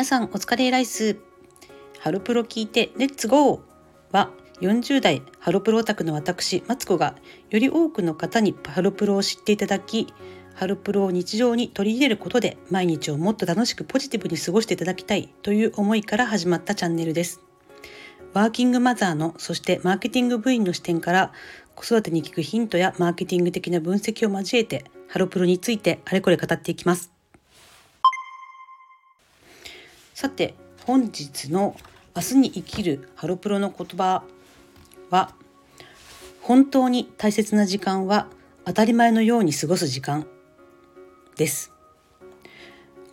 皆さんお疲れライス。ハロプロ聞いてレッツゴー。は40代ハロプロオタクの私マツコがより多くの方にハロプロを知っていただきハロプロを日常に取り入れることで毎日をもっと楽しくポジティブに過ごしていただきたいという思いから始まったチャンネルです。ワーキングマザーのそしてマーケティング部員の視点から子育てに聞くヒントやマーケティング的な分析を交えてハロプロについてあれこれ語っていきます。さて本日の明日に生きるハロプロの言葉は本当に大切な時間は当たり前のように過ごす時間です。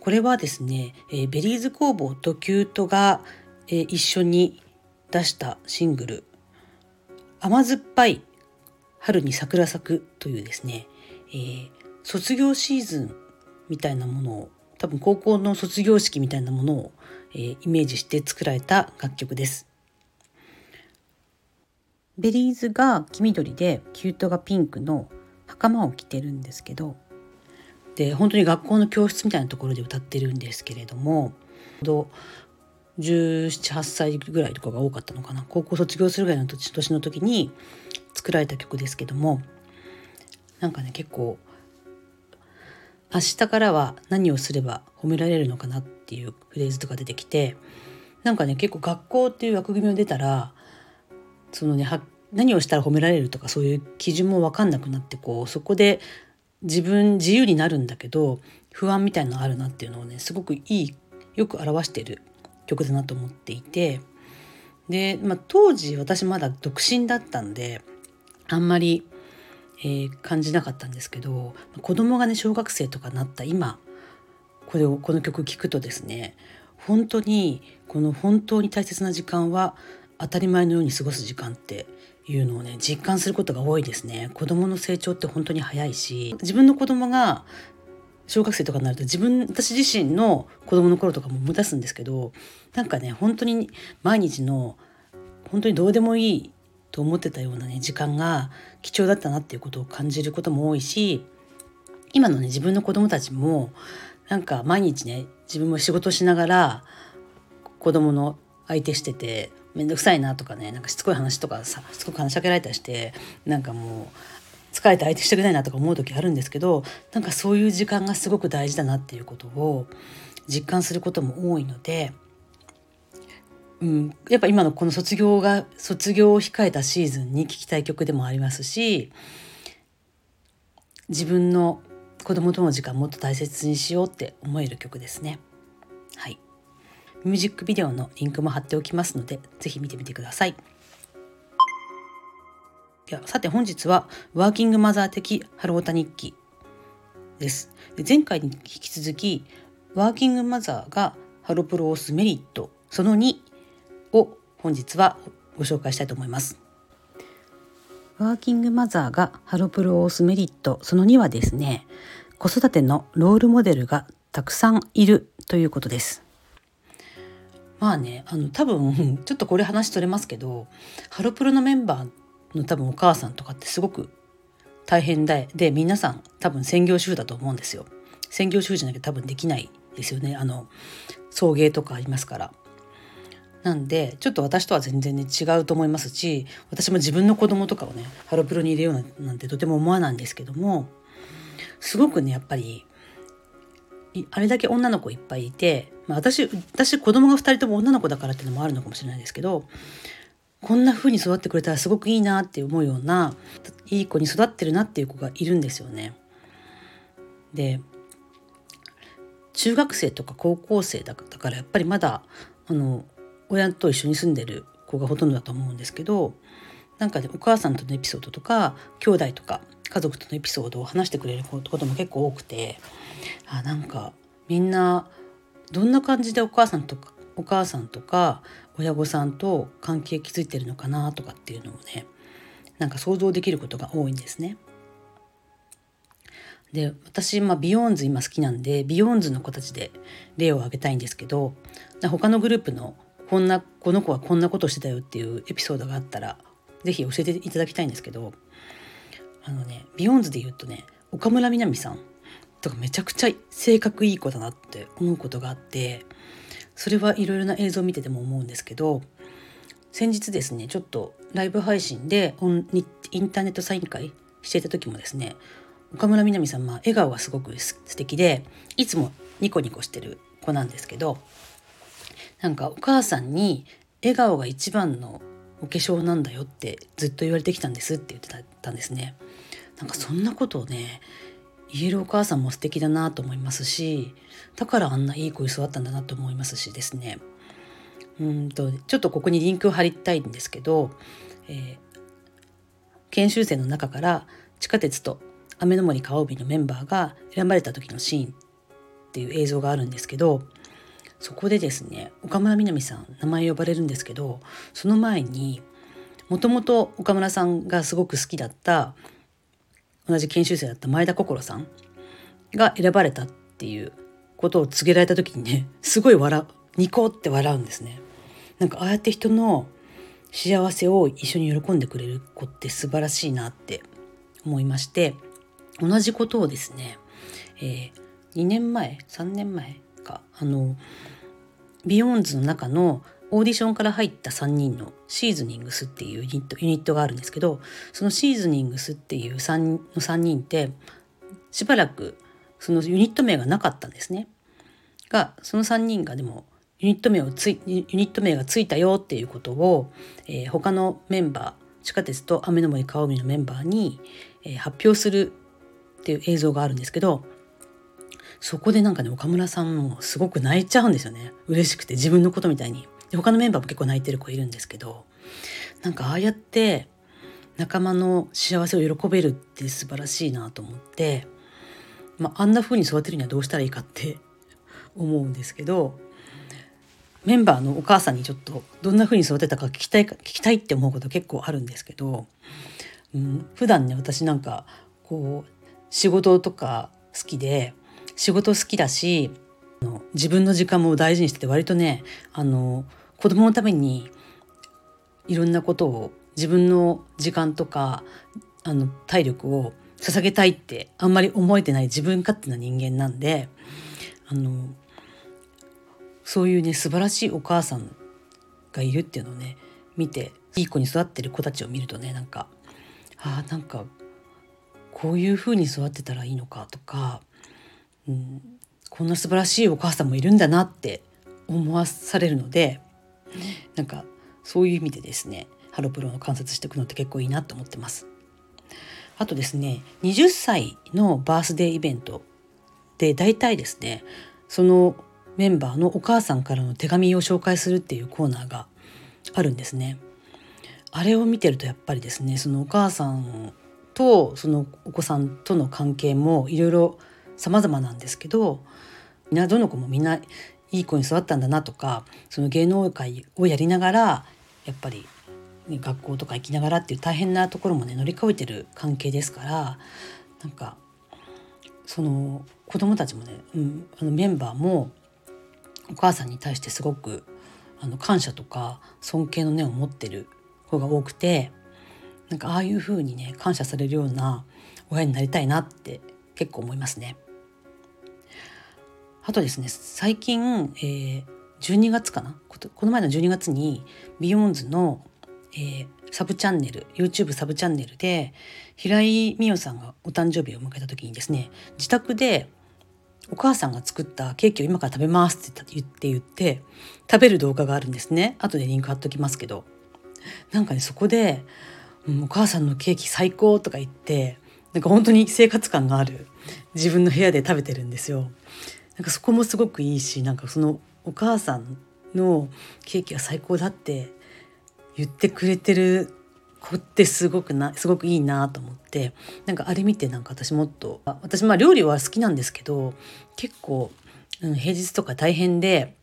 これはですね、え、 Berryz工房と℃-ute が、え、一緒に出したシングル甘酸っぱい春に桜咲くというですね、えー、卒業シーズンみたいなものを多分高校の卒業式みたいなものを、えー、イメージして作られた楽曲です。 Berryzが黄緑で℃-uteがピンクの袴を着てるんですけどで本当に学校の教室みたいなところで歌ってるんですけれども1718歳ぐらいとかが多かったのかな高校卒業するぐらいの年の時に作られた曲ですけどもなんかね結構明日からは何をすれば褒められるのかなっていうフレーズとか出てきてなんかね結構学校っていう枠組みを出たらそのね何をしたら褒められるとかそういう基準も分かんなくなってこうそこで自分自由になるんだけど不安みたいなのあるなっていうのをねすごくいいよく表してる曲だなと思っていてで、まあ、当時私まだ独身だったんであんまりえー、感じなかったんですけど子供がね小学生とかなった今これをこの曲聴くとですね本当にこの本当に大切な時間は当たり前のように過ごす時間っていうのをね実感することが多いですね。子供の成長って本当に早いし自分の子供が小学生とかになると自分私自身の子供の頃とかも思い出すんですけどなんかね本当に毎日の本当にどうでもいいと思ってたようなね時間が貴重だったなっていうことを感じることも多いし今のね自分の子供たちもなんか毎日ね自分も仕事しながら子供の相手してて面倒くさいなとかねなんかしつこい話とかさしつこく話しかけられたりしてなんかもう疲れて相手してくれないなとか思う時あるんですけどなんかそういう時間がすごく大事だなっていうことを実感することも多いのでうん、やっぱ今のこの卒業が卒業を控えたシーズンに聴きたい曲でもありますし自分の子供との時間もっと大切にしようって思える曲ですね。はい。ミュージックビデオのリンクも貼っておきますので、ぜひ見てみてください。ではさて本日はワーキングマザー的ハロータ日記です。で前回に引き続きワーキングマザーがハロプロを押すメリットその2を本日はご紹介したいと思います。ワーキングマザーがハロプロを押すメリットその2はですね子育てのロールモデルがたくさんいるということです。まあねあの多分 ちょっとこれ話取れますけどハロプロのメンバーの多分お母さんとかってすごく大変でで皆さん多分専業主婦だと思うんですよ。専業主婦じゃなきゃ多分できないですよねあの送迎とかありますから。なんでちょっと私とは全然ね違うと思いますし私も自分の子供とかをねハロプロに入れようなんてとても思わないんですけどもすごくねやっぱりあれだけ女の子いっぱいいて、まあ、私私子供が2人とも女の子だからっていうのもあるのかもしれないですけどこんな風に育ってくれたらすごくいいなって思うようないい子に育ってるなっていう子がいるんですよね。で中学生とか高校生だからやっぱりまだあの親と一緒に住んでる子がほとんどだと思うんですけどなんかねお母さんとのエピソードとか兄弟とか家族とのエピソードを話してくれることも結構多くてあなんかみんなどんな感じでお母さんとかお母さんとか親御さんと関係築いてるのかなとかっていうのをねなんか想像できることが多いんですね。で私、まあ、 BEYOOOOONDS 今好きなんで BEYOOOOONDS の子たちで例を挙げたいんですけど他のグループのこんなこの子はこんなことしてたよっていうエピソードがあったら是非教えていただきたいんですけどあのね BEYOOOOONDS で言うとね岡村みなみさんとかめちゃくちゃ性格いい子だなって思うことがあってそれはいろいろな映像を見てても思うんですけど先日ですねちょっとライブ配信でオンインターネットサイン会していた時もですね岡村みなみさんは笑顔がすごく素敵でいつもニコニコしてる子なんですけどなんかお母さんに笑顔が一番のお化粧なんだよってずっと言われてきたんですって言ってたんですね。なんかそんなことをね言えるお母さんも素敵だなと思いますしだからあんないい子に育ったんだなと思いますしですねうんとちょっとここにリンクを貼りたいんですけど、えー、研修生の中から地下鉄と雨の森川帯のメンバーが選ばれた時のシーンっていう映像があるんですけどそこでですね岡村みなみさん名前呼ばれるんですけどその前にもともと岡村さんがすごく好きだった同じ研修生だった前田心さんが選ばれたっていうことを告げられた時にねすごい笑うニコって笑うんですね。なんかああやって人の幸せを一緒に喜んでくれる子って素晴らしいなって思いまして同じことをですね、えー、2年前3年前かあの BEYOOOOONDS の中のオーディションから入った3人の SeasoningS っていうユニットユニットがあるんですけどその SeasoningS っていう 3, の3人ってしばらくそのユニット名がなかったんですね。がその3人がでもユニット名をつユニット名がついたよっていうことを、えー、他のメンバー地下鉄と雨の森川海のメンバーに、えー、発表するっていう映像があるんですけどそこでなんかね岡村さんもすごく泣いちゃうんですよね。嬉しくて自分のことみたいに。で他のメンバーも結構泣いてる子いるんですけど。なんかああやって仲間の幸せを喜べるって素晴らしいなと思って、まあ、あんな風に育てるにはどうしたらいいかって思うんですけど。メンバーのお母さんにちょっとどんな風に育てたか聞きたい聞きたいって思うこと結構あるんですけど、うん、普段ね私なんかこう仕事とか好きで仕事好きだし自分の時間も大事にしてて割とねあの子供のためにいろんなことを自分の時間とかあの体力を捧げたいってあんまり思えてない自分勝手な人間なんであのそういうね素晴らしいお母さんがいるっていうのをね見ていい子に育ってる子たちを見るとねなんかあなんかこういう風に育ってたらいいのかとか、うん、こんな素晴らしいお母さんもいるんだなって思わされるのでなんかそういう意味でですねハロプロの観察していくのって結構いいなと思ってます。あとですね20歳のバースデーイベントで大体ですねそのメンバーのお母さんからの手紙を紹介するっていうコーナーがあるんですね。あれを見てるとやっぱりですねそのお母さんとそのお子さんとの関係もいろいろ様々なんですけどみんなどの子もみんないい子に育ったんだなとかその芸能界をやりながらやっぱり、ね、学校とか行きながらっていう大変なところもね乗り越えてる関係ですからなんかその子供たちもね、うん、あのメンバーもお母さんに対してすごくあの感謝とか尊敬の念を持ってる子が多くてなんかああいう風にね感謝されるような親になりたいなって結構思いますね。あとですね最近、えー、12月かな？この前の12月にビヨンズの、えー、サブチャンネル YouTube サブチャンネルで平井美桜さんがお誕生日を迎えた時にですね自宅でお母さんが作ったケーキを今から食べますって言って言って食べる動画があるんですね。後でリンク貼っときますけど。なんかねそこでうん、お母さんのケーキ最高とか言ってなんか本当に生活感がある自分の部屋で食べてるんですよ。なんかそこもすごくいいしなんかそのお母さんのケーキが最高だって言ってくれてる子ってすごくなすごくいいなと思ってなんかあれ見てなんか私もっと私まあ料理は好きなんですけど結構、うん、平日とか大変で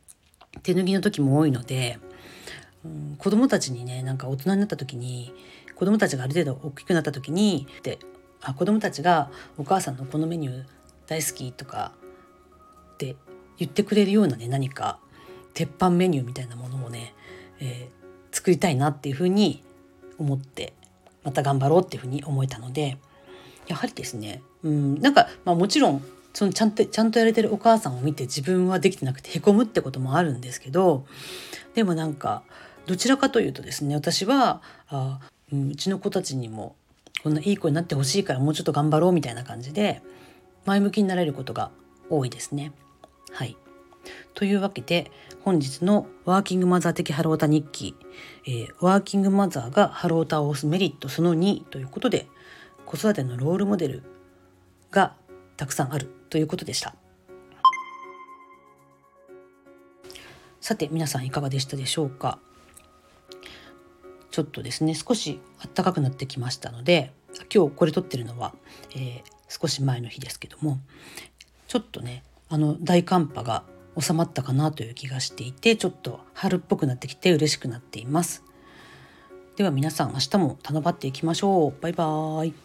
手抜きの時も多いので、うん、子供たちにねなんか大人になった時に子供たちがある程度大きくなった時にであ子供たちがお母さんのこのメニュー大好きとかって言ってくれるようなね何か鉄板メニューみたいなものをね、えー、作りたいなっていうふうに思ってまた頑張ろうっていうふうに思えたのでやはりですねうんなんか、まあ、もちろんそのちゃんとちゃんとやれてるお母さんを見て自分はできてなくてへこむってこともあるんですけどでもなんかどちらかというとですね私はあ、うん、うちの子たちにもこんないい子になってほしいからもうちょっと頑張ろうみたいな感じで前向きになれることが多いですね。はい。というわけで本日のワーキングマザー的ハロータ日記、えー、ワーキングマザーがハロータを押すメリットその2ということで子育てのロールモデルがたくさんあるということでした。さて皆さんいかがでしたでしょうか？ちょっとですね少し暖かくなってきましたので今日これ撮ってるのは、えー、少し前の日ですけどもちょっとねあの大寒波が収まったかなという気がしていてちょっと春っぽくなってきて嬉しくなっています。では皆さん明日も楽張っていきましょう。バイバーイ。